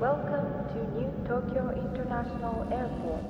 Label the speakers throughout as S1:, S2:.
S1: Welcome to New Tokyo International Airport.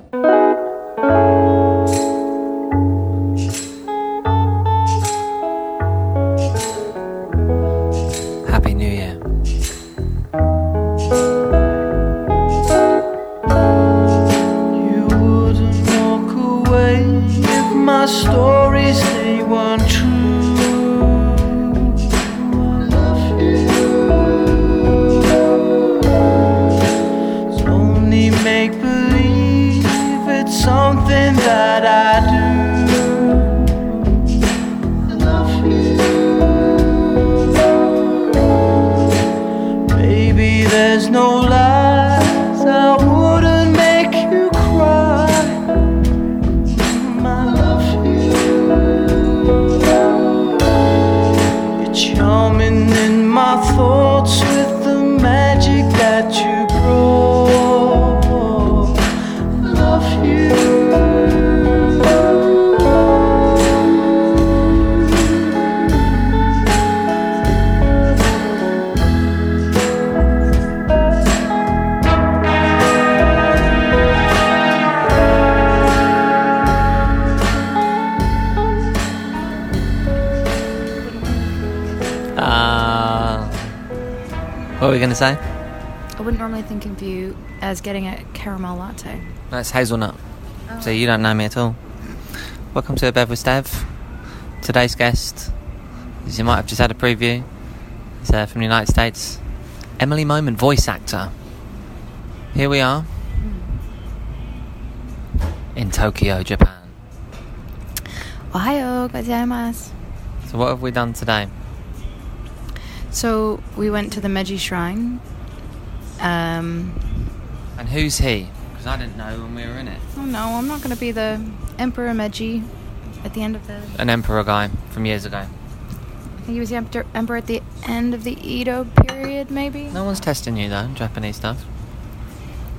S2: What were we going to say?
S3: I wouldn't normally think of you as getting a caramel latte.
S2: That's hazelnut. So you don't know me at all. Welcome to a Bev with Dev. Today's guest, as you might have just had a preview, is uh, from the United States. Emily Moment, voice actor. Here we are in Tokyo, Japan.
S3: Ohayo gozaimasu.
S2: So what have we done today?
S3: So we went to the Meiji Shrine. Um,
S2: And who's he? Because I didn't know when we were in it.
S3: oh no, I'm not going to be the Emperor Meiji at the end of the.
S2: An emperor guy from years ago.
S3: I think he was the emperor, emperor at the end of the Edo period, maybe.
S2: No one's testing you though, Japanese stuff.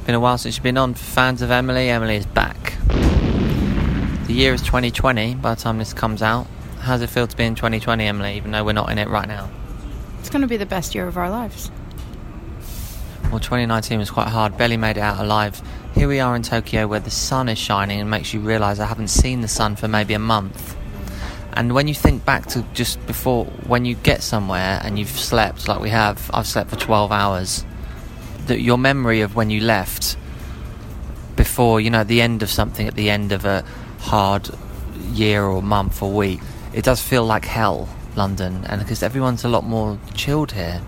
S2: Been a while since you've been on. For fans of Emily, Emily is back. The year is 2020 by the time this comes out. How's it feel to be in 2020, Emily, even though we're not in it right now?
S3: It's going to be the best year of our lives.
S2: Well, 2019 was quite hard, barely made it out alive. Here we are in Tokyo where the sun is shining and makes you realise I haven't seen the sun for maybe a month. And when you think back to just before, when you get somewhere and you've slept like we have, I've slept for 12 hours, that your memory of when you left before, you know, at the end of something, at the end of a hard year or month or week, it does feel like hell, London, and because everyone's a lot more chilled here.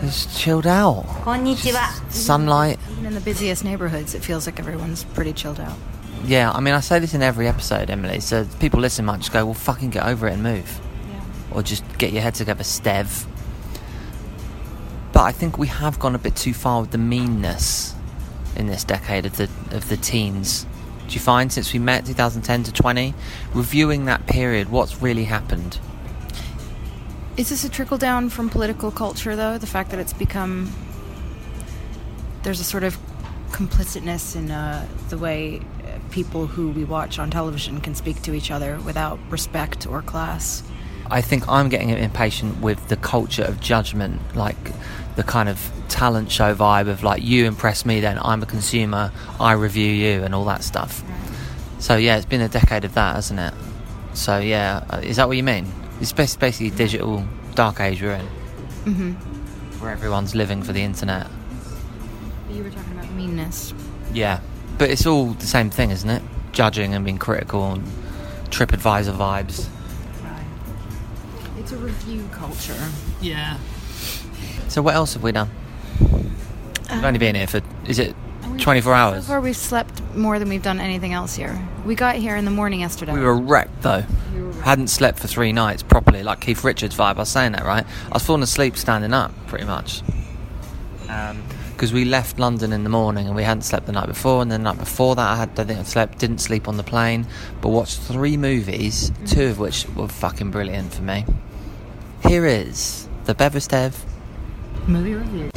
S2: Just chilled out.
S4: Konnichiwa.
S2: Sunlight.
S3: Even in the busiest neighborhoods, it feels like everyone's pretty chilled out.
S2: Yeah, I mean, I say this in every episode, Emily, so people listen might just go, well, fucking get over it and move. Yeah. Or just get your head together, Stev. But I think we have gone a bit too far with the meanness in this decade of the, of the teens. Do you find since we met 2010 to 20, reviewing that period, what's really happened?
S3: Is this a trickle down from political culture, though? The fact that it's become. There's a sort of complicitness in uh, the way uh, people who we watch on television can speak to each other without respect or class.
S2: I think I'm getting impatient with the culture of judgment, like the kind of talent show vibe of like you impress me, then I'm a consumer, I review you, and all that stuff. So yeah, it's been a decade of that, hasn't it? So yeah, uh, is that what you mean? It's basically digital dark age we're in,
S3: Mm-hmm.
S2: where everyone's living for the internet.
S3: You were talking about meanness.
S2: Yeah, but it's all the same thing, isn't it? Judging and being critical and TripAdvisor vibes.
S3: Right. It's a review culture.
S2: Yeah. So what else have we done? We've only been here for is it uh,
S3: 24
S2: hours?
S3: So far, we've slept more than we've done anything else here. We got here in the morning yesterday.
S2: We were wrecked though.
S3: We were wrecked.
S2: Hadn't slept for three nights properly, like Keith Richards vibe. I was saying that right. I was falling asleep standing up, pretty much. Um, because we left London in the morning and we hadn't slept the night before, and the night before that I had I think I slept didn't sleep on the plane, but watched three movies, two of which were fucking brilliant for me. Here is the Beverstev
S3: movie review.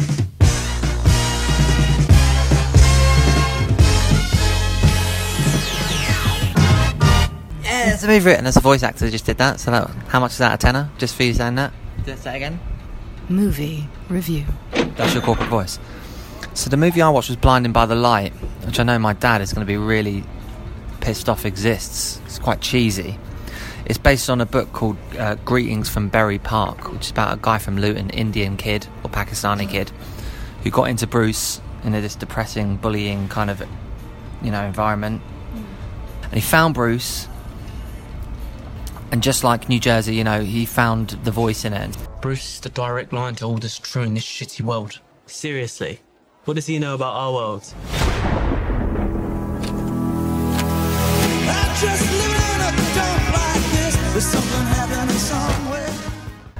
S2: Yeah, it's a movie written as a voice actor. That just did that. So that, how much is that a tenner? Just for you saying that? Say it again?
S3: movie review.
S2: That's your corporate voice. So the movie I watched was Blinded by the Light, which I know my dad is going to be really pissed off exists. It's quite cheesy. It's based on a book called uh, Greetings from Bury Park, which is about a guy from Luton, Indian kid or Pakistani kid, who got into Bruce in this depressing, bullying kind of, you know, environment. And he found Bruce, and just like New Jersey, you know, he found the voice in it.
S4: Bruce is the direct line to all that's true in this shitty world. Seriously, what does he know about our world?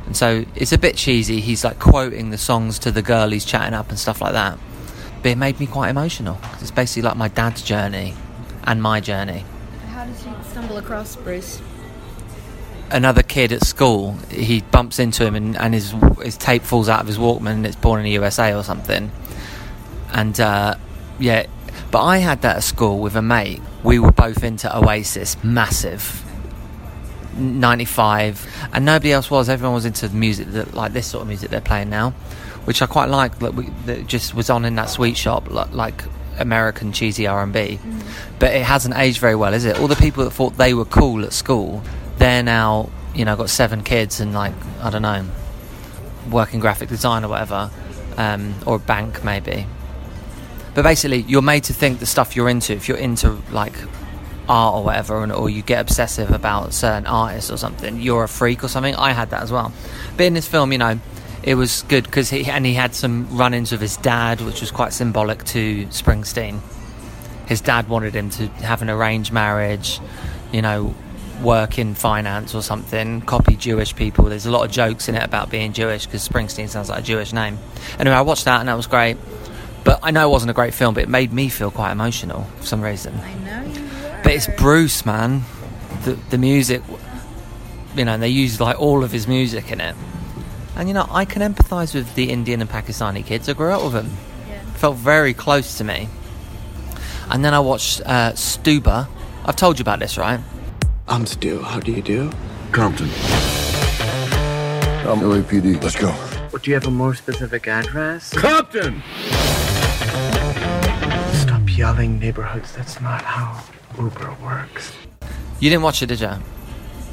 S2: And so it's a bit cheesy. He's like quoting the songs to the girl he's chatting up and stuff like that. But it made me quite emotional. 'cause It's basically like my dad's journey and my journey.
S3: How did you stumble across Bruce?
S2: Another kid at school, he bumps into him and, and his his tape falls out of his Walkman and it's born in the USA or something. And uh, yeah, but I had that at school with a mate. We were both into Oasis, massive. 95 and nobody else was. Everyone was into the music that like this sort of music they're playing now which i quite like that, we, that just was on in that sweet shop like, like american cheesy r&b but it hasn't aged very well is it? All the people that thought they were cool at school they're now you know got seven kids and like i don't know working graphic design or whatever um, or a bank maybe. But basically you're made to think the stuff you're into if you're into like art or whatever and, or you get obsessive about certain artists or something you're a freak or something i had that as well. But in this film you know it was good because he and he had some run-ins with his dad which was quite symbolic to springsteen. His dad wanted him to have an arranged marriage you know work in finance or something copy jewish people. There's a lot of jokes in it about being jewish because springsteen sounds like a jewish name. Anyway i watched that and that was great. But i know it wasn't a great film but it made me feel quite emotional for some reason.
S3: I know.
S2: But it's Bruce, man. The the music, you know, and they use like all of his music in it. And you know, I can empathise with the Indian and Pakistani kids. I grew up with them. Felt very close to me. And then I watched uh, Stuber. I've told you about this, right?
S5: I'm Stu. How do you do?
S6: Compton. I'm LAPD. Let's go.
S5: Do you have a more specific address?
S6: Compton!
S5: Stop yelling neighborhoods. That's not how Uber works.
S2: You didn't watch it, did you?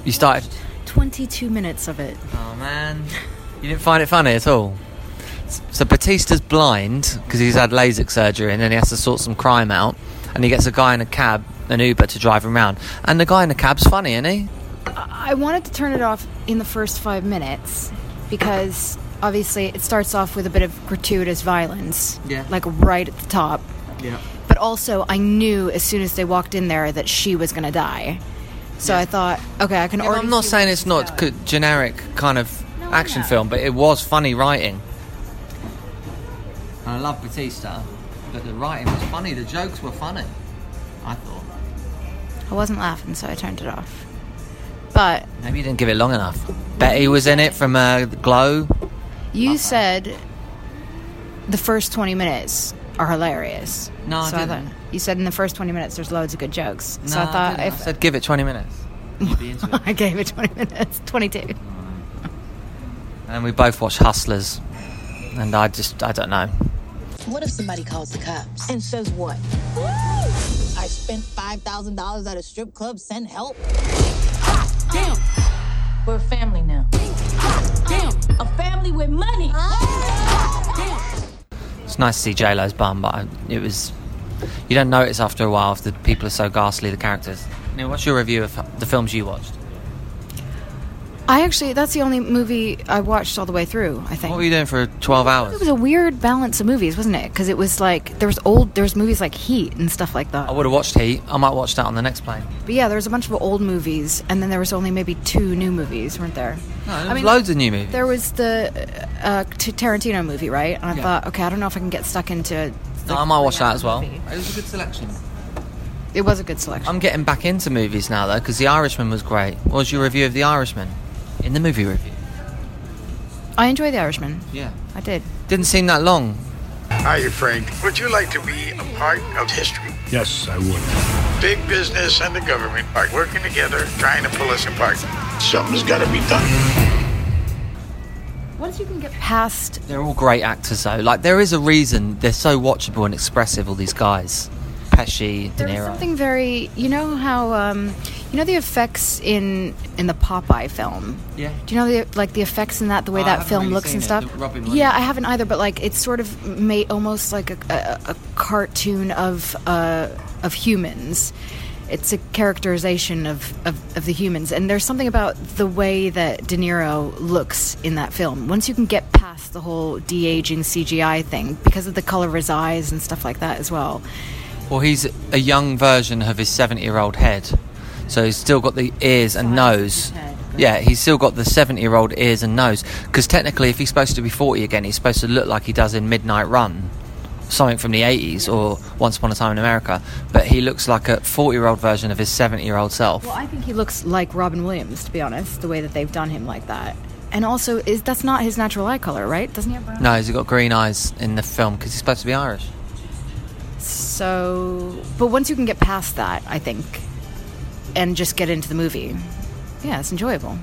S2: You started.
S3: 22 minutes of it.
S2: Oh man, you didn't find it funny at all. So Batista's blind because he's had LASIK surgery, and then he has to sort some crime out, and he gets a guy in a cab, an Uber, to drive him around. And the guy in the cab's funny, isn't he?
S3: I wanted to turn it off in the first five minutes because obviously it starts off with a bit of gratuitous violence.
S2: Yeah.
S3: Like right at the top.
S2: Yeah.
S3: But also, I knew as soon as they walked in there that she was going to die. So I thought, okay, I can already.
S2: I'm not saying it's not c- generic kind of
S3: No,
S2: action film, but it was funny writing. And I love Batista, but the writing was funny. The jokes were funny. I thought.
S3: I wasn't laughing, so I turned it off. But
S2: Maybe you didn't give it long enough. Betty was in it from uh, Glow.
S3: you said the first 20 minutes are hilarious.
S2: No, I
S3: so
S2: didn't.
S3: thought you said in the first 20 minutes there's loads of good jokes. so
S2: No,
S3: I thought
S2: didn't.
S3: if
S2: I said give it 20 minutes. You'd be into it.
S3: I gave it 20 minutes, 22.
S2: And we both watched Hustlers. And I just, I don't know.
S7: What if somebody calls the cops?
S8: And says what? I spent $5,000 at a strip club, send help. Damn. We're a family now. Damn. A family with money. Damn.
S2: It's nice to see J-Lo's bum, but it was... You don't notice after a while if the people are so ghastly, the characters. Now, what's your review of the films you watched?
S3: I actually, that's the only movie I watched all the way through, I think.
S2: What were you doing for 12 hours?
S3: It was a weird balance of movies, wasn't it? Because it was like, there was old, there was movies like Heat and stuff like that.
S2: I would have watched Heat. I might watch that on the next plane.
S3: But yeah, there was a bunch of old movies, and then there was only maybe two new movies, weren't there?
S2: No,
S3: I mean,
S2: loads of new movies.
S3: There was the uh, T- Tarantino movie, right? And I
S2: Yeah.
S3: thought, okay, I don't know if I can get stuck into.
S2: No, I might watch that as well.
S3: movie.
S2: It was a good selection.
S3: It was a good selection.
S2: I'm getting back into movies now, though, because The Irishman was great. What was your review of The Irishman? In the movie review.
S3: I enjoyed The Irishman.
S2: Yeah.
S3: I did.
S2: Didn't seem that long.
S9: Hiya, Frank. Would you like to be a part of history?
S6: Yes, I would.
S9: Big business and the government are working together, trying to pull us apart. Something's got to be done.
S3: once you can get past
S2: They're all great actors, though. Like, there is a reason they're so watchable and expressive, all these guys. Pesci, De
S3: There was something very, you know how, um, you know the effects in in the Popeye film.
S2: Yeah.
S3: Do you know the like the effects in that, the way
S2: Oh,
S3: that film
S2: really
S3: looks and
S2: it,
S3: stuff? yeah, I haven't either, but like it's sort of made almost like a, a, a cartoon of uh, of humans. It's a characterization of, of, of the humans, and there's something about the way that De Niro looks in that film. Once you can get past the whole de aging CGI thing, because of the color of his eyes and stuff like that as well.
S2: Well, he's a young version of his 70 year old head. So he's still got the ears and nose. Yeah, he's still got the 70 year old ears and nose. Because technically, if he's supposed to be 40 again, he's supposed to look like he does in Midnight Run. Something from the 80s or Once Upon a Time in America. But he looks like a 40 year old version of his 70 year old self.
S3: Well, I think he looks like Robin Williams, to be honest, the way that they've done him like that. And also, is that's not his natural eye color, right? Doesn't he have brown?
S2: No, he's got green eyes in the film because he's supposed to be Irish.
S3: So, but once you can get past that, I think, and just get into the movie, yeah, it's enjoyable.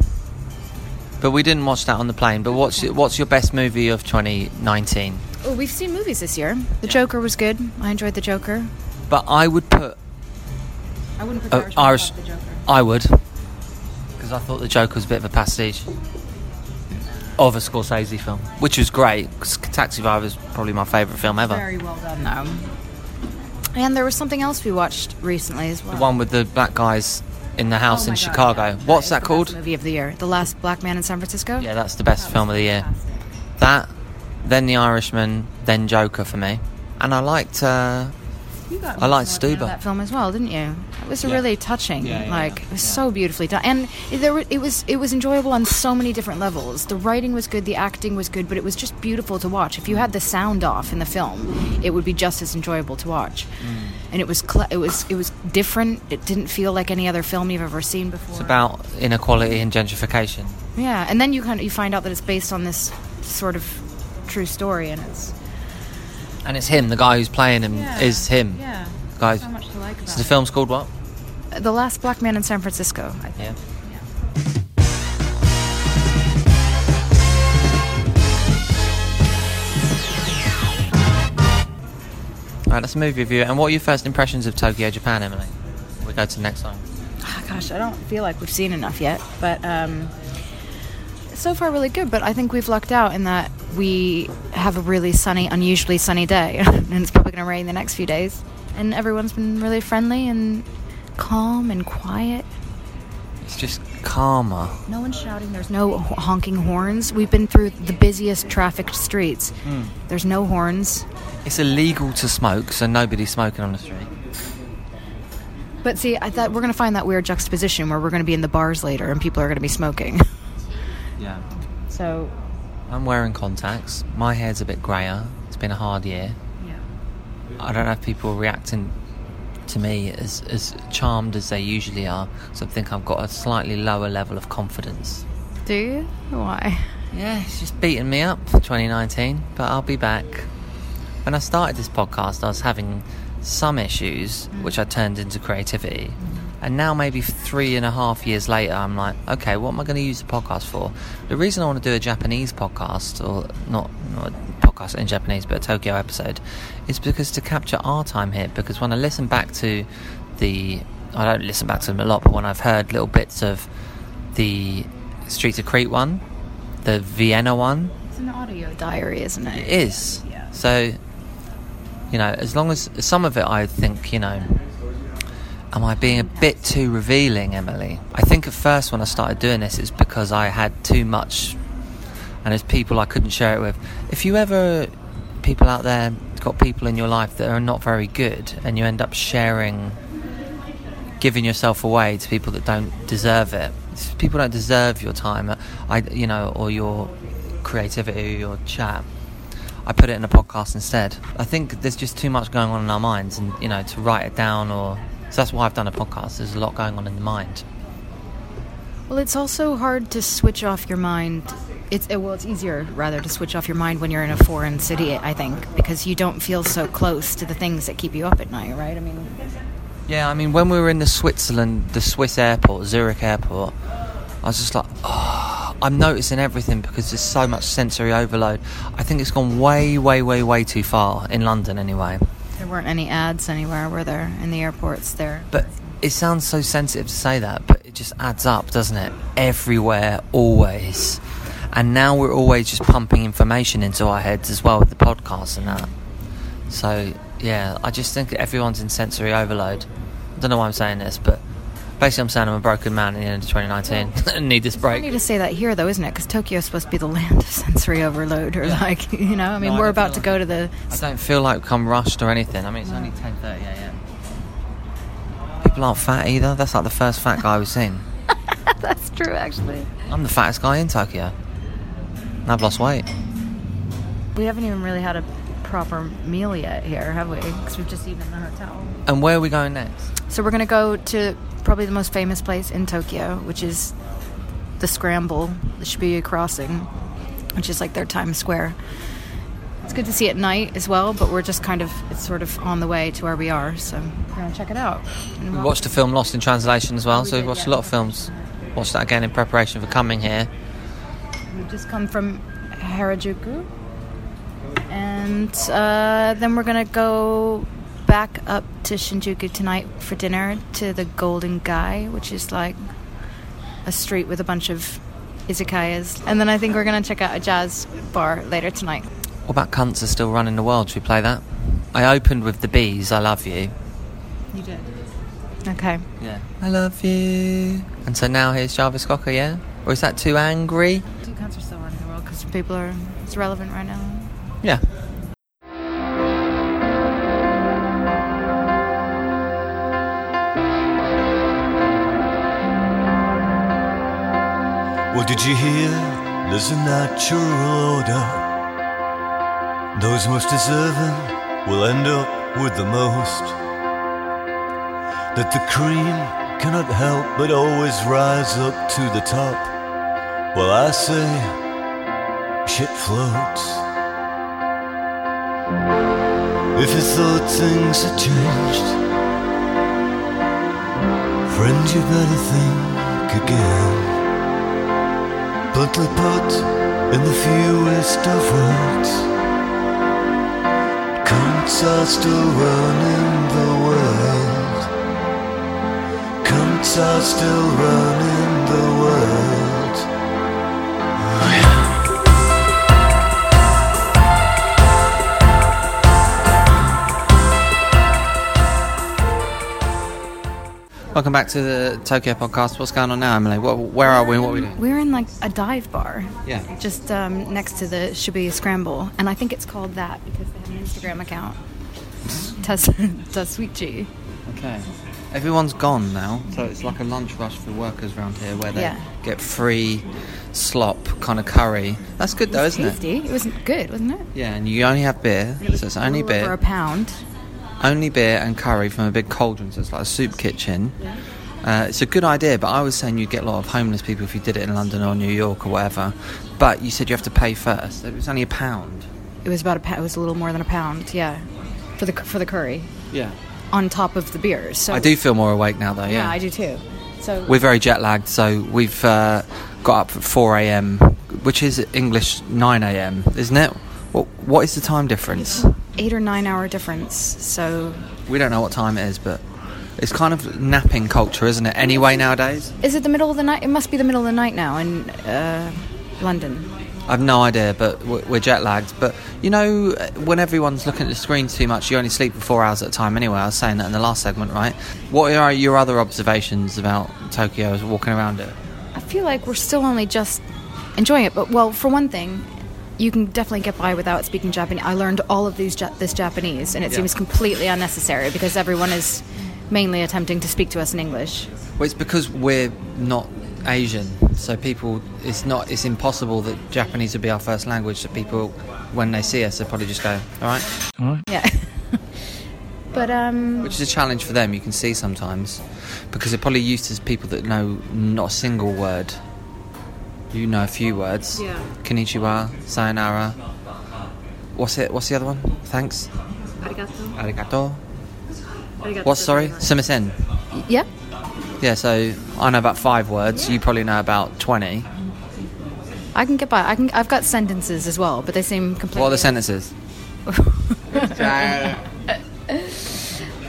S2: But we didn't watch that on the plane. But what's what's your best movie of 2019?
S3: Oh, we've seen movies this year. The Joker was good. I enjoyed The Joker.
S2: But I would put
S3: I wouldn't put Irishman
S2: Irish.
S3: The Joker.
S2: I would, because I thought the Joker was a bit of a pastiche of a Scorsese film, which was great. 'cause Taxi Driver is probably my favourite film ever.
S3: Very well done, though. And there was something else we watched recently as well.
S2: The one with the black guys in the house
S3: Oh
S2: in
S3: God,
S2: Chicago.
S3: yeah.
S2: What's that
S3: the
S2: called?
S3: Movie of the year. The Last Black Man in San Francisco.
S2: Yeah, that's the best film of the year. That, then The Irishman, then Joker for me. And I liked. Uh,
S3: You got
S2: I liked
S3: emotional at the end of
S2: Stuber.
S3: that film as well, didn't you? It was
S2: Yeah.
S3: really touching.
S2: Yeah, yeah,
S3: like
S2: yeah,
S3: it was
S2: yeah.
S3: so beautifully done, and it- there were, it was it was enjoyable on so many different levels. The writing was good, the acting was good, but it was just beautiful to watch. If you had the sound off in the film, it would be just as enjoyable to watch.
S2: Mm.
S3: And it was cl- it was it was different. It didn't feel like any other film you've ever seen before.
S2: it's about inequality and gentrification.
S3: yeah, and then you kind of you find out that it's based on this sort of true story, and it's
S2: And it's him, the guy who's playing him
S3: Yeah,
S2: is him.
S3: yeah.
S2: Guys.
S3: so much to like about
S2: So the
S3: it.
S2: film's called what?
S3: The Last Black Man in San Francisco. I think.
S2: Yeah. Alright, that's a movie review. And what are your first impressions of Tokyo, Japan, Emily? We go to the next one.
S3: Ah, gosh, I don't feel like we've seen enough yet, but um, so far really good. But I think we've lucked out in that we have a really sunny, unusually sunny day, and it's probably going to rain the next few days. And everyone's been really friendly and calm and quiet.
S2: It's just calmer.
S3: No one's shouting. There's no honking horns. We've been through the busiest trafficked streets. Hmm. There's no horns.
S2: It's illegal to smoke, so nobody's smoking on the street.
S3: But see, I thought we're going to find that weird juxtaposition where we're going to be in the bars later and people are going to be smoking.
S2: Yeah.
S3: so
S2: I'm wearing contacts. My hair's a bit grayer. It's been a hard year.
S3: Yeah.
S2: I don't if people reacting to me as, as charmed as they usually are. So I think I've got a slightly lower level of confidence.
S3: Do you? Why?
S2: Yeah, it's just beating me up for 2019, but I'll be back. When I started this podcast, I was having some issues, mm. which I turned into creativity. Mm. And now, maybe three and a half years later, I'm like, okay, what am I going to use the podcast for? The reason I want to do a Japanese podcast, or not, not a podcast in Japanese, but a Tokyo episode, is because to capture our time here. Because when I listen back to the, I don't listen back to them a lot, but when I've heard little bits of the Streets of Crete one, the Vienna one,
S3: It's an audio diary, isn't it?
S2: it is.
S3: Yeah.
S2: So, you know, as long as some of it, I think, you know, am I being a bit too revealing, Emily? I think at first when I started doing this, it's because I had too much, and there's people I couldn't share it with. If you ever, people out there, got people in your life that are not very good, and you end up sharing, giving yourself away to people that don't deserve it. People don't deserve your time, I, you know, or your creativity, or your chat. I put it in a podcast instead. I think there's just too much going on in our minds, and you know, to write it down or so that's why I've done a podcast. There's a lot going on in the mind.
S3: Well, it's also hard to switch off your mind. It's well, it's easier rather to switch off your mind when you're in a foreign city. I think because you don't feel so close to the things that keep you up at night, right? I mean,
S2: Yeah, I mean, when we were in the Switzerland, the Swiss airport, Zurich airport, I was just like, oh, I'm noticing everything because there's so much sensory overload. I think it's gone way, way, way, way too far in London anyway.
S3: There weren't any ads anywhere, were there? In the airports there.
S2: But it sounds so sensitive to say that, but it just adds up, doesn't it? Everywhere, always. And now we're always just pumping information into our heads as well with the podcast and that. So, yeah, I just think everyone's in sensory overload. I don't know why I'm saying this, but basically, I'm saying I'm a broken man at the end of 2019 and need this break.
S3: It's funny to say that here, though, isn't it? Because Tokyo's supposed to be the land of sensory overload, or like, you know, I mean,
S2: No,
S3: we're
S2: don't
S3: about to
S2: like-
S3: go to the.
S2: I don't feel like I'm rushed or anything. I mean, it's only 10:30 a.m. People aren't fat either. That's like the first fat guy we've seen.
S3: That's true, actually.
S2: I'm the fattest guy in Tokyo. And I've lost weight.
S3: We haven't even really had a proper meal yet here, have we? Because we've just eaten in the hotel.
S2: And where are we going next?
S3: So we're gonna go to probably the most famous place in Tokyo, which is the Scramble, the Shibuya Crossing, which is like their Times Square. It's good to see at night as well, but we're just kind of it's sort of on the way to where we are, so we're gonna check it out. And
S2: We watched a film Lost in Translation as well,
S3: we
S2: so we watched
S3: yeah.
S2: a lot of films. Watched that again in preparation for coming here.
S3: We've just come from Harajuku, and uh, then we're gonna go back up to Shinjuku tonight for dinner to the Golden Gai, which is like a street with a bunch of izakayas, and then I think we're gonna check out a jazz bar later tonight.
S2: What about Cunts Are Still Running the World? Should we play that? I opened with The Bees, I Love You.
S3: You did. Okay.
S2: Yeah. I love you. And so now here's Jarvis Cocker, yeah? Or is that too angry?
S3: Two cunts are still running the world because people are. It's relevant right now.
S2: Yeah.
S10: Well, did you hear? There's a natural order. Those most deserving will end up with the most. That the cream cannot help but always rise up to the top. Well, I say, shit floats. If you thought things had changed, friend, you better think again. Bluntly put in the fewest of words, cunts are still running the world. Cunts are still running the world.
S2: Welcome back to the Tokyo podcast. What's going on now, Emily? What, where are we what are we doing?
S3: We're in like a dive bar.
S2: Yeah.
S3: Just um, next to the Shibuya Scramble, and I think it's called that because they have an Instagram account. Tas Tasuichi.
S2: Okay. Everyone's gone now, so it's like a lunch rush for workers around here where they
S3: Yeah.
S2: get free slop kind of curry. That's good though, isn't it?
S3: Tasty. It was good, wasn't it?
S2: Yeah, and you only have beer, so it's only
S3: beer. For a pound.
S2: Only beer and curry from a big cauldron, so it's like a soup kitchen. Uh, it's a good idea, but I was saying you'd get a lot of homeless people if you did it in London or New York or whatever. But you said you have to pay first. It was only a pound.
S3: It was about a. It was a little more than a pound. Yeah, for the for the curry
S2: Yeah.
S3: on top of the beers. So
S2: I do feel more awake now, though.
S3: Yeah,
S2: Yeah.
S3: I do too. So
S2: We're very jet lagged, so we've uh, got up at 4 a.m., which is English 9 a.m., isn't it? What, what is the time difference?
S3: Eight or nine hour difference. So
S2: We don't know what time it is, but it's kind of napping culture, isn't it? Anyway, nowadays,
S3: is it the middle of the night? It must be the middle of the night now in uh, London.
S2: I've no idea, but we're we're jet lagged. But you know, when everyone's looking at the screen too much, you only sleep for four hours at a time. Anyway, I was saying that in the last segment, right? What are your other observations about Tokyo as walking around it?
S3: I feel like we're still only just enjoying it. But well, for one thing, you can definitely get by without speaking Japanese. I learned all of these this Japanese, and it
S2: Yeah.
S3: seems completely unnecessary because everyone is mainly attempting to speak to us in English.
S2: Well, it's because we're not Asian, so people it's not it's impossible that Japanese would be our first language. So people, when they see us, they probably just go, "All right,"
S3: Yeah. but um,
S2: which is a challenge for them. You can see sometimes because they're probably used to people that know not a single word. You know a few words.
S3: Yeah.
S2: Konnichiwa, sayonara. What's it? What's the other one? Thanks.
S3: arigato.
S2: Arigato. What's sorry? Sumimasen.
S3: Yep.
S2: Yeah, so I know about five words. You probably know about twenty.
S3: I can get by. I can. I've got sentences as well, but they seem completely.
S2: What are the sentences?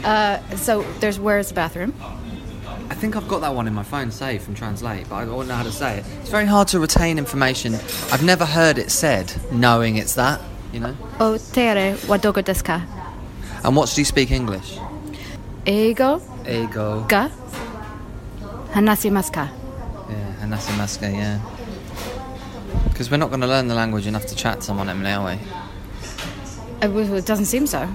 S3: Uh, so there's where's the bathroom?
S2: I think I've got that one in my phone saved from Translate, but I don't know how to say it. It's very hard to retain information. I've never heard it said, knowing it's that, you know?
S3: O tere wa doko desu ka?
S2: And what do you speak English?
S3: Ego.
S2: Ego.
S3: ga hanasimasu ka?
S2: Yeah, Hanasimaska, yeah. Because we're not going to learn the language enough to chat to someone, Emily, are we?
S3: It doesn't seem so.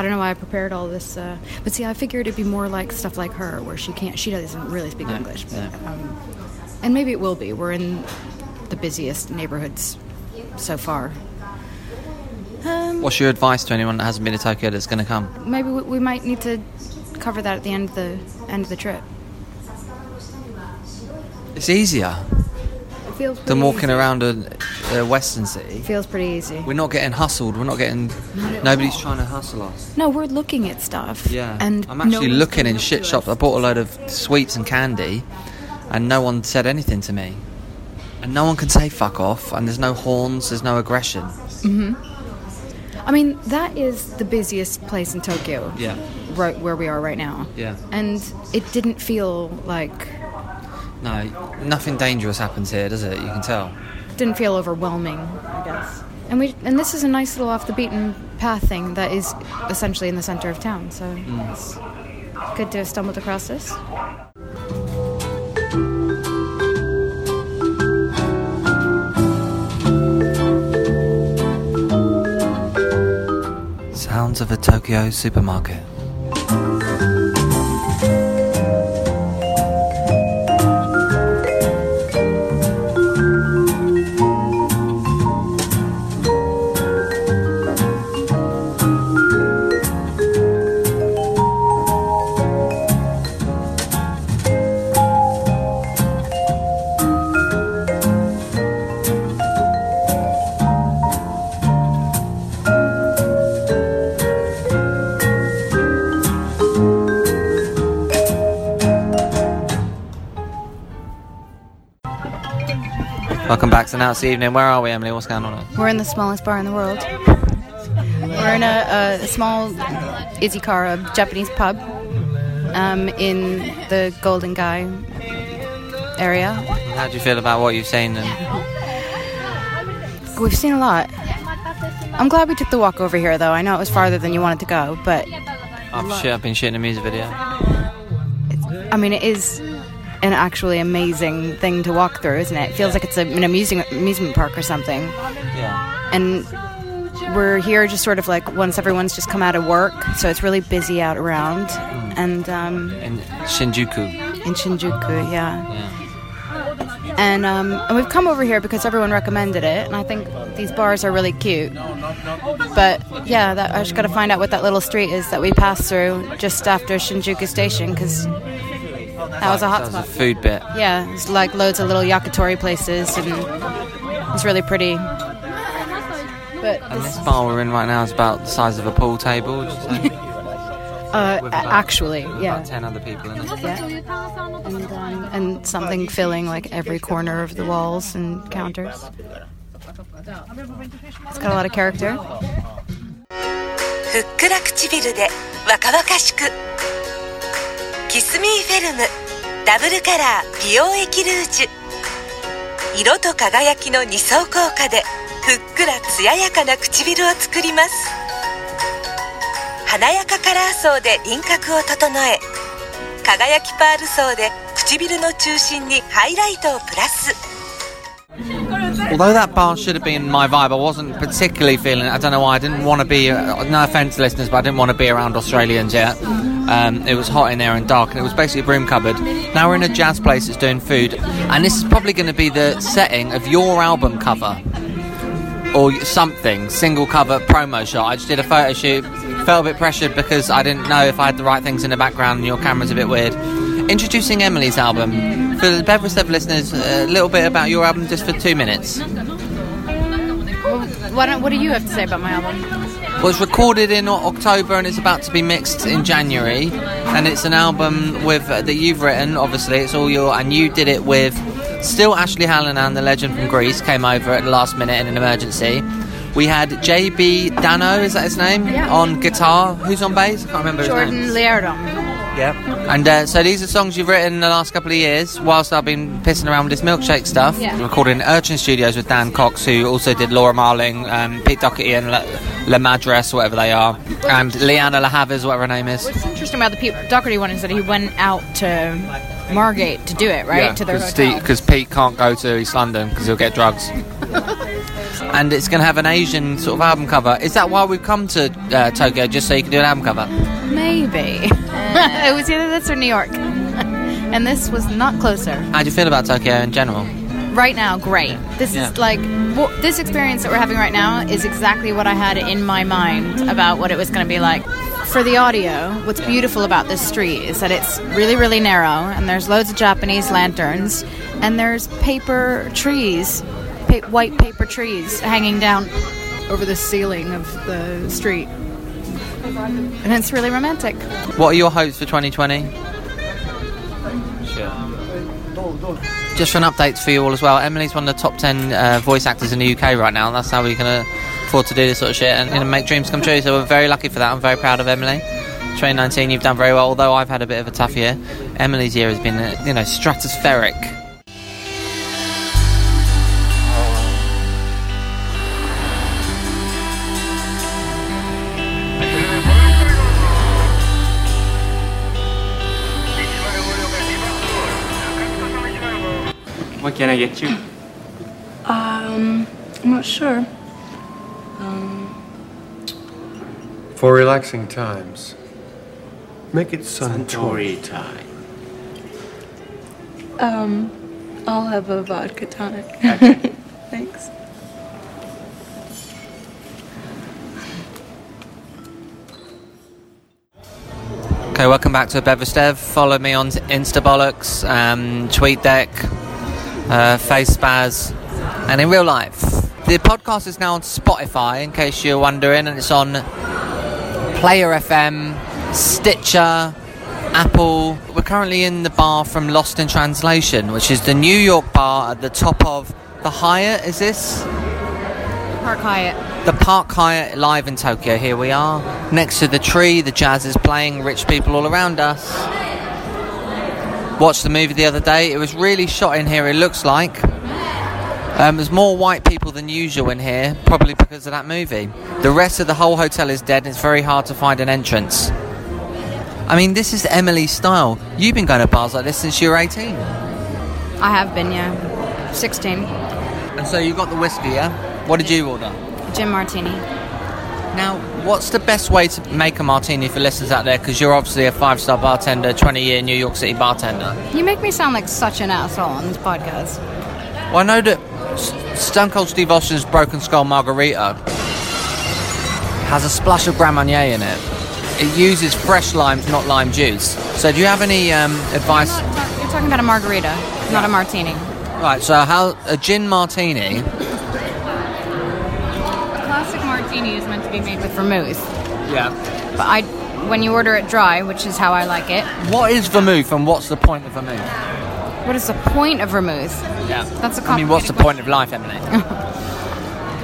S3: I don't know why I prepared all this, uh, but see, I figured it'd be more like stuff like her, where she can't, she doesn't really speak
S2: No,
S3: English. But,
S2: no.
S3: um, and maybe it will be. We're in the busiest neighborhoods so far. Um,
S2: What's your advice to anyone that hasn't been to Tokyo that's going to come?
S3: maybe we, we might need to cover that at the end of the end of the trip.
S2: It's easier
S3: It feels
S2: than walking
S3: easy.
S2: around a, a Western city.
S3: Feels pretty easy.
S2: We're not getting hustled. We're not getting. Nobody's trying to hustle us.
S3: No, we're looking at stuff.
S2: Yeah.
S3: and
S2: I'm actually
S3: no
S2: looking in shit shops. I bought a load of sweets and candy, and no one said anything to me. And no one can say fuck off, and there's no horns, there's no aggression.
S3: Hmm I mean, that is the busiest place in Tokyo.
S2: Yeah.
S3: Right where we are right now.
S2: Yeah.
S3: And it didn't feel like
S2: No, nothing dangerous happens here, does it? You can tell.
S3: Didn't feel overwhelming, I guess. And we and this is a nice little off the beaten path thing that is essentially in the center of town. So
S2: Mm.
S3: it's good to have stumbled across this.
S2: Sounds of a Tokyo supermarket. Back to Now It's Evening. Where are we, Emily? What's going on?
S3: We're in the smallest bar in the world. We're in a, a small izakaya Japanese pub um, in the Golden Gai area.
S2: How do you feel about what you've seen? And
S3: We've seen a lot. I'm glad we took the walk over here, though. I know it was farther than you wanted to go, but
S2: I've, shit, I've been shooting a music video.
S3: I mean, it is an actually amazing thing to walk through, isn't it? It feels like it's a, an amusing amusement park or something.
S2: Yeah.
S3: And we're here just sort of like once everyone's just come out of work, so it's really busy out around. And um,
S2: In Shinjuku.
S3: in Shinjuku, yeah.
S2: Yeah.
S3: And um, and we've come over here because everyone recommended it, and I think these bars are really cute. But yeah, that, I just got to find out what that little street is that we passed through just after Shinjuku Station because that was a hot
S2: That was a
S3: spot.
S2: food bit.
S3: Yeah, it's like loads of little yakitori places, and it's really pretty. But
S2: And this bar we're in right now is about the size of a pool table, would you
S3: uh,
S2: about-
S3: actually, yeah,
S2: About 10 other people in it.
S3: yeah. And, um, and something filling like every corner of the walls and counters. It's got a lot of character.
S11: キスミーフェルム。ダブルカラー美容液ルージュ。色と輝きの2層効果でふっくら艶やかな唇を作ります。華やかカラー層で輪郭を整え輝きパール層で唇の中心にハイライトをプラス。
S2: Although that bar should have been my vibe, I wasn't particularly feeling it. I don't know why. I didn't want to be, no offence to listeners, but I didn't want to be around Australians yet. Um, it was hot in there and dark, and it was basically a broom cupboard. Now we're in a jazz place that's doing food, and this is probably going to be the setting of your album cover. Or something, single cover promo shot. I just did a photo shoot, felt a bit pressured because I didn't know if I had the right things in the background and your camera's a bit weird. Introducing Emily's album. For the Beverly Step listeners, a little bit about your album just for two minutes.
S3: Well, What, what do you have to say about my album?
S2: Well, it's recorded in October and it's about to be mixed in January. And it's an album with uh, that you've written. Obviously, it's all your and you did it with still Ashley Hallinan, the legend from Greece, came over at the last minute in an emergency. We had JB Dano, is that his name?
S3: Yeah.
S2: On guitar. Who's on bass? I can't remember his name.
S3: Jordan Liardom.
S2: Yep. And uh, so these are songs you've written in the last couple of years whilst I've been pissing around with this milkshake stuff.
S3: Yeah.
S2: Recording at Urchin Studios with Dan Cox, who also did Laura Marling, um, Pete Doherty, and La, La Madress, whatever they are, and Lianne La Havas, whatever her name is.
S3: What's interesting about the Pete Doherty one is that he went out to Margate to do it, right? to their hotel.
S2: Because Pete can't go to East London because he'll get drugs. and it's going to have an Asian sort of album cover. Is that why we've come to uh, Tokyo, just so you can do an album cover?
S3: Maybe. it was either this or New York. and this was not closer.
S2: How do you feel about Tokyo in general?
S3: Right now, great. This
S2: Yeah.
S3: is like well, this experience that we're having right now is exactly what I had in my mind about what it was going to be like. For the audio, what's beautiful about this street is that it's really, really narrow, and there's loads of Japanese lanterns, and there's paper trees, pa- white paper trees hanging down over the ceiling of the street, and it's really romantic.
S2: What are your hopes for 2020? Just for an update for you all as well, Emily's one of the top 10 uh, voice actors in the UK right now, and that's how we can uh, afford to do this sort of shit and you know, make dreams come true. So we're very lucky for that. I'm very proud of Emily. 2019, you've done very well, although I've had a bit of a tough year. Emily's year has been, uh, you know, stratospheric.
S5: Can I get you?
S12: Um, I'm not sure. Um,
S5: For relaxing times, make it Suntory time.
S12: um, I'll have a vodka tonic. Thanks.
S2: Okay, welcome back to Beverstev. Follow me on Instabollocks, um, TweetDeck, uh, FaceSpaz, and in real life. The podcast is now on Spotify, in case you're wondering, and it's on Player FM, Stitcher, Apple. We're currently in the bar from Lost in Translation, which is the New York bar at the top of the Hyatt. Is this?
S3: Park Hyatt.
S2: The Park Hyatt live in Tokyo. Here we are, next to the tree. The jazz is playing. Rich people all around us. Watched the movie the other day. It was really shot in here. It looks like. Um, there's more white people than usual in here, probably because of that movie. The rest of the whole hotel is dead. And it's very hard to find an entrance. I mean, this is Emily's style. You've been going to bars like this since you were 18.
S3: I have been, yeah. 16.
S2: And so you got the whiskey, yeah? What did you order?
S3: Gin Martini.
S2: Now, what's the best way to make a martini for listeners out there? Because you're obviously a five star bartender, 20 year New York City bartender.
S3: You make me sound like such an asshole on this podcast.
S2: Well, I know that Stone Cold Steve Austin's Broken Skull Margarita has a splash of Grand Marnier in it. It uses fresh limes, not lime juice. So, do you have any um, advice?
S3: You're talking about a margarita, not a martini.
S2: Right, so how a gin martini?
S3: Martini is meant to be made with vermouth.
S2: Yeah.
S3: But I, when you order it dry, which is how I like it,
S2: What is vermouth and what's the point of vermouth?
S3: what is the point of vermouth?
S2: Yeah.
S3: That's a
S2: I mean, what's the point of life, Emily?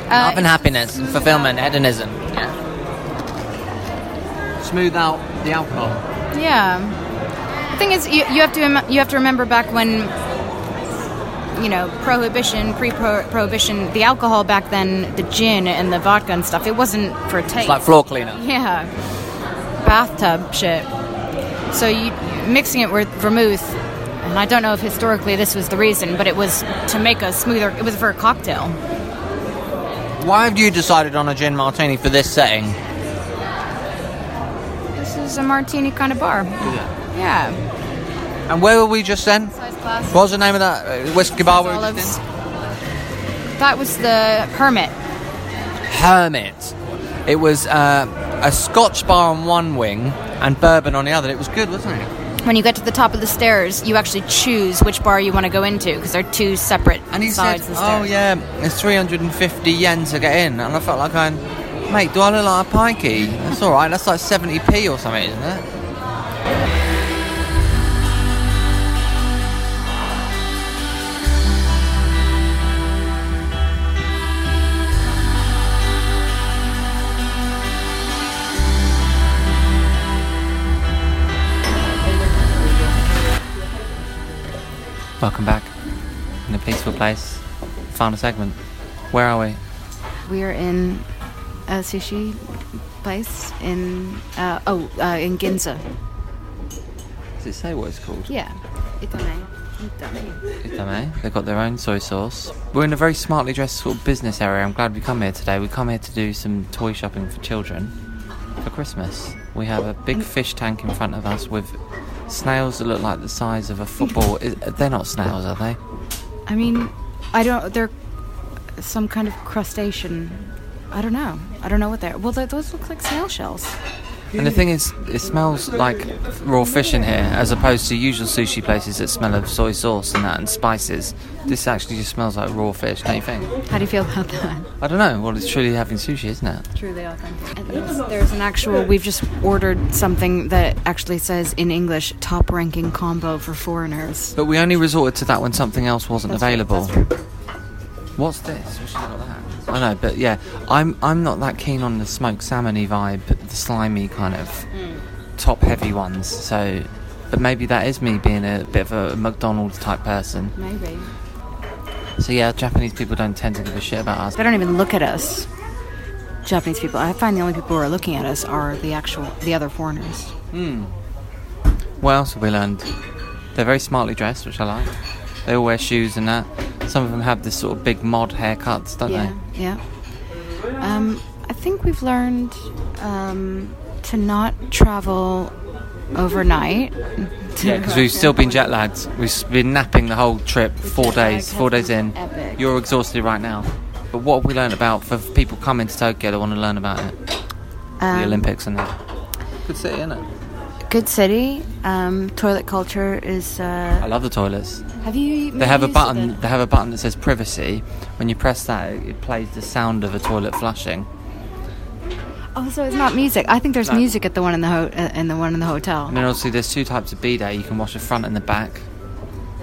S3: Uh,
S2: Love and happiness, and fulfillment, hedonism. Yeah. Smooth out the alcohol.
S3: Yeah. The thing is, you, you have to you have to remember back when, you know, prohibition, pre-prohibition, the alcohol back then, the gin and the vodka and stuff, it wasn't for taste.
S2: It's like floor cleaner.
S3: Yeah. Bathtub shit. So you mixing it with vermouth, and I don't know if historically this was the reason, but it was to make a smoother. It was for a cocktail.
S2: Why have you decided on a gin martini for this setting?
S3: This is a martini kind of bar. Yeah.
S2: And where were we just then? What was the name of that uh, whiskey bar we were just in?
S3: That was the Hermit.
S2: Hermit. It was uh, a Scotch bar on one wing and bourbon on the other. It was good, wasn't it?
S3: when you get to the top of the stairs, you actually choose which bar you want to go into because they're two separate
S2: And he
S3: sides
S2: said,
S3: of the stairs.
S2: "Oh yeah, it's 350 yen to get in," and I felt like going, "Mate, do I look like a pikey? That's all right. That's like 70p or something, isn't it?" Welcome back in a peaceful place. Final segment. Where are we?
S3: We are in a sushi place in uh, oh uh, in Ginza.
S2: Does it say what it's called?
S3: Yeah, Itame. Itame.
S2: Itame. They've got their own soy sauce. We're in a very smartly dressed sort of business area. I'm glad we come here today. We come here to do some toy shopping for children for Christmas. We have a big fish tank in front of us with snails that look like the size of a football. they're not snails, are they?
S3: I mean, I don't. They're some kind of crustacean. I don't know. I don't know what they're. Well, those look like snail shells.
S2: And the thing is, it smells like raw fish in here, as opposed to usual sushi places that smell of soy sauce and that and spices. This actually just smells like raw fish, don't you think?
S3: How do you feel about that?
S2: I don't know. Well, it's truly having sushi, isn't it?
S3: Truly authentic. And there's, there's an actual. We've just ordered something that actually says in English "top ranking combo for foreigners."
S2: But we only resorted to that when something else wasn't
S3: That's
S2: available.
S3: right.
S2: What's this? I know, but yeah, I'm I'm not that keen on the smoked salmony vibe, the slimy kind of
S3: Hmm.
S2: top heavy ones. So, but maybe that is me being a bit of a McDonald's type person.
S3: Maybe.
S2: So yeah, Japanese people don't tend to give a shit about us.
S3: They don't even look at us. Japanese people. I find the only people who are looking at us are the actual, the other foreigners.
S2: Hmm. What else have we learned? They're very smartly dressed, which I like. They all wear shoes and that. Some of them have this sort of big mod haircuts, don't they
S3: yeah, yeah. Um, I think we've learned um, to not travel overnight.
S2: Yeah, because we've still been jet lagged. We've been napping the whole trip, four days, four days in.
S3: epic.
S2: You're exhausted right now. But what have we learned about for people coming to Tokyo that want to learn about it? the
S3: Um,
S2: Olympics and that. Good city, isn't it?
S3: Good city. Um, toilet culture is. Uh,
S2: I love the toilets.
S3: have you?
S2: They have a
S3: made use of
S2: button.
S3: it?
S2: They have a button that says privacy. When you press that, it, it plays the sound of a toilet flushing.
S3: Oh, so it's not music. I think there's
S2: No.
S3: music at the one in the ho- uh, in the one in the hotel.
S2: And then obviously there's two types of bidet. You can wash the front and the back.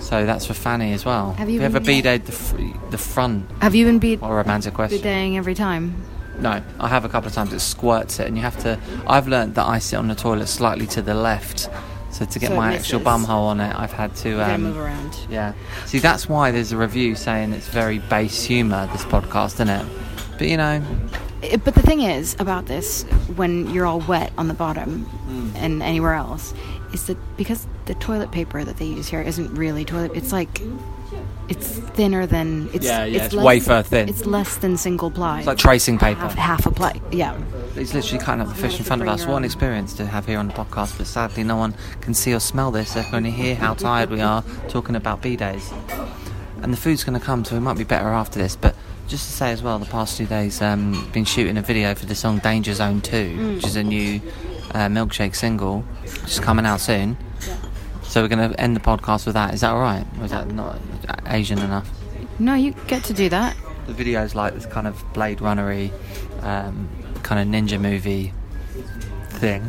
S2: So that's for Fanny as well.
S3: Have you
S2: If you have a bidet the, fr- the front?
S3: Have you been beat
S2: What a romantic question.
S3: bideting every time?
S2: No, I have a couple of times. It squirts it, and you have to. I've learned that I sit on the toilet slightly to the left, so to get
S3: So it
S2: my actual bum hole on it, I've had to. Um,
S3: move around.
S2: Yeah. See, that's why there's a review saying it's very base humour. This podcast, isn't it? But you know,
S3: Uh, But the thing is about this, when you're all wet on the bottom
S2: Mm.
S3: and anywhere else, is that because the toilet paper that they use here isn't really toilet. It's like it's thinner than it's.
S2: Yeah, yeah, it's
S3: less-
S2: wafer thin.
S3: It's less than single ply.
S2: it's like tracing paper.
S3: half, half a ply. Yeah.
S2: He's literally cutting up the fish in front of us. What an experience to have here on the podcast, but sadly, no one can see or smell this. They can only hear how tired we are talking about bidets. And the food's going to come, so we might be better after this. But just to say as well, the past two days, um, been shooting a video for the song Danger Zone 2,
S3: Mm.
S2: which is a new uh, Milkshakes single, which is coming out soon. So we're going to end the podcast with that. Is that alright? Or is that not Asian enough?
S3: No, you get to do that.
S2: The video is like this kind of Blade Runnery, um, kind of ninja movie thing.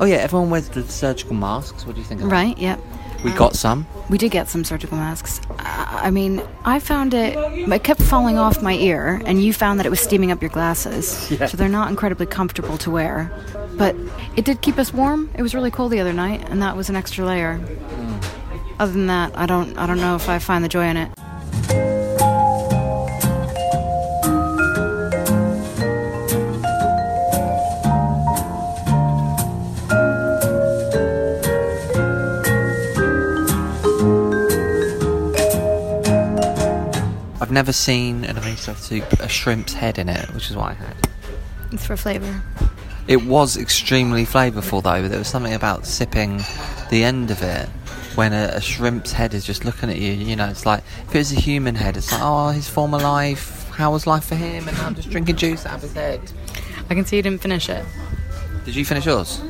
S2: Oh yeah, everyone wears the surgical masks. What do you think? Of that?
S3: Right. Yep.
S2: We got some.
S3: We did get some surgical masks. I I mean, I found it. It kept falling off my ear, and you found that it was steaming up your glasses.
S2: Yeah.
S3: So they're not incredibly comfortable to wear. But it did keep us warm. It was really cold the other night, and that was an extra layer.
S2: Hmm.
S3: Other than that, I don't. I don't know if I find the joy in it.
S2: I've never seen in a miso soup a shrimp's head in it, which is what I had.
S3: It's for flavor.
S2: It was extremely flavourful though. There was something about sipping the end of it when a, a shrimp's head is just looking at you. You know, it's like if it was a human head, it's like, oh, his former life. How was life for him? And I'm just drinking juice out of his head.
S3: I can see you didn't finish it.
S2: Did you finish yours?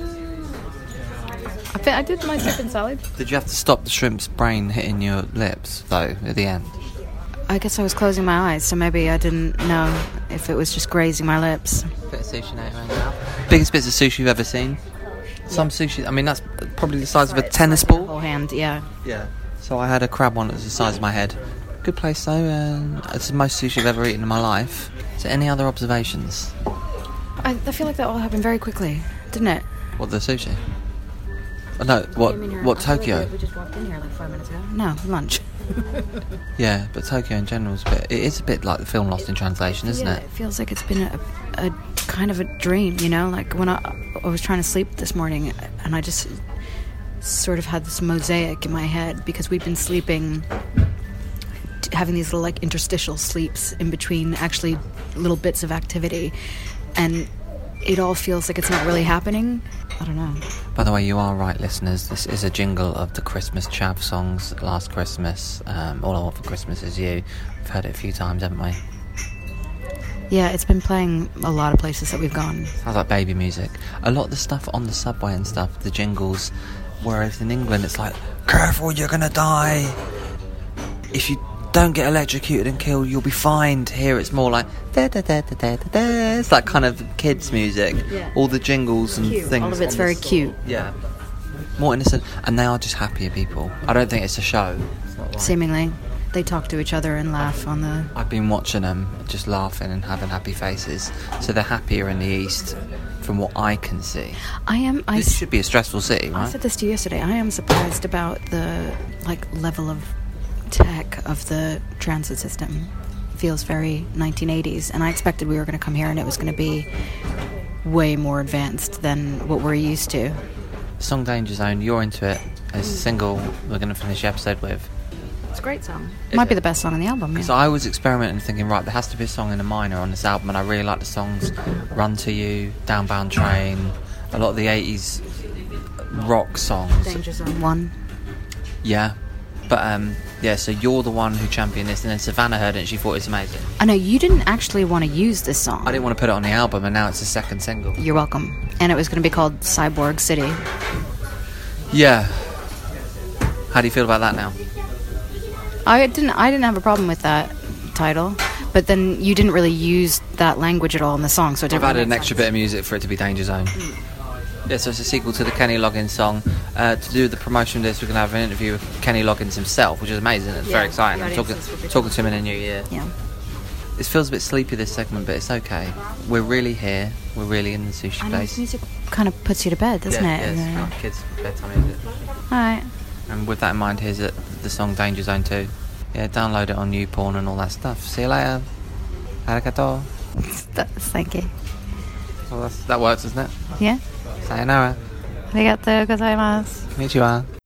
S3: I, bet I did my chicken salad.
S2: Did you have to stop the shrimp's brain hitting your lips though at the end?
S3: I guess I was closing my eyes, so maybe I didn't know if it was just grazing my lips.
S2: Bit of sushi now, right now. Biggest bits of sushi you've ever seen? Some sushi. I mean, that's probably the size of a tennis ball.
S3: Whole hand, yeah.
S2: Yeah. So I had a crab one that was the size of my head. Good place though. and it's the most sushi I've ever eaten in my life. So any other observations?
S3: I, I feel like that all happened very quickly, didn't it?
S2: What the sushi? Oh, no, what? What Tokyo?
S3: We just walked in here like five minutes ago. No, lunch.
S2: Yeah, but Tokyo in general is a bit. It is a bit like the film Lost in Translation, isn't
S3: yeah,
S2: it?
S3: it feels like it's been a, a kind of a dream, you know? Like when I, I was trying to sleep this morning and I just sort of had this mosaic in my head because we've been sleeping, having these little like interstitial sleeps in between actually little bits of activity. And it all feels like it's not really happening. I don't know.
S2: By the way, you are right, listeners. This is a jingle of the Christmas Chav songs. Last Christmas, um, All I Want for Christmas Is You. We've heard it a few times, haven't we?
S3: Yeah, it's been playing a lot of places that we've gone.
S2: Sounds like baby music. A lot of the stuff on the subway and stuff, the jingles. Whereas in England, it's like, careful, you're gonna die. If you don't get electrocuted and killed, you'll be fined. Here, it's more like da da da da da da. da. It's like kind of kids' music.
S3: Yeah.
S2: All the jingles and
S3: Cute.
S2: things.
S3: All of it's very cute.
S2: Yeah. More innocent, and they are just happier people. I don't think it's a show. It's like-
S3: Seemingly, they talk to each other and laugh on the.
S2: I've been watching them just laughing and having happy faces. So they're happier in the east, from what I can see.
S3: I am. I,
S2: This
S3: s-
S2: should be a stressful city,
S3: I said this to you yesterday. I am surprised about the like level of tech of the transit system. Feels very 1980s, and I expected we were going to come here and it was going to be way more advanced than what we're used to.
S2: Song Danger Zone, you're into it. It's a single we're going to finish the episode with.
S3: It's a great song.
S2: Is
S3: Might be the best song on the album.
S2: Because
S3: Yeah.
S2: I was experimenting, thinking, right, there has to be a song in a minor on this album, and I really like the songs Run to You, Downbound Train, a lot of the 80s rock songs.
S3: Danger Zone one.
S2: Yeah. But, um, yeah, so you're the one who championed this, and then Savannah heard it and she thought it's amazing.
S3: I know you didn't actually want to use this song.
S2: I didn't want to put it on the album, and now it's the second single.
S3: You're welcome. And it was going to be called Cyborg City.
S2: Yeah. How do you feel about that now?
S3: I didn't. I didn't have a problem with that title, but then you didn't really use that language at all in the song, so it
S2: I've
S3: didn't.
S2: added an extra bit of music for it to be Danger Zone. Mm. Yeah, so it's a sequel to the Kenny Loggins song. Uh, to do the promotion of this, we're going to have an interview with Kenny Loggins himself, which is amazing. It's
S3: Yeah,
S2: very exciting. I'm talking,
S3: audiences will be
S2: talking to him in the new year.
S3: Yeah.
S2: It feels a bit sleepy this segment, but it's okay. We're really here. We're really in the sushi
S3: know
S2: place.
S3: this music kind of puts you to bed, doesn't
S2: yeah,
S3: it?
S2: Yeah, it's
S3: And,
S2: kids' bedtime music.
S3: all right.
S2: And with that in mind, here's it, the song Danger Zone 2. Yeah, download it on YouPorn and all that stuff. See you later. Arigato.
S3: Thank you.
S2: Well, that's, that works, doesn't it?
S3: Yeah.
S2: Sayonara.
S3: Arigatou gozaimasu.
S2: Konnichiwa.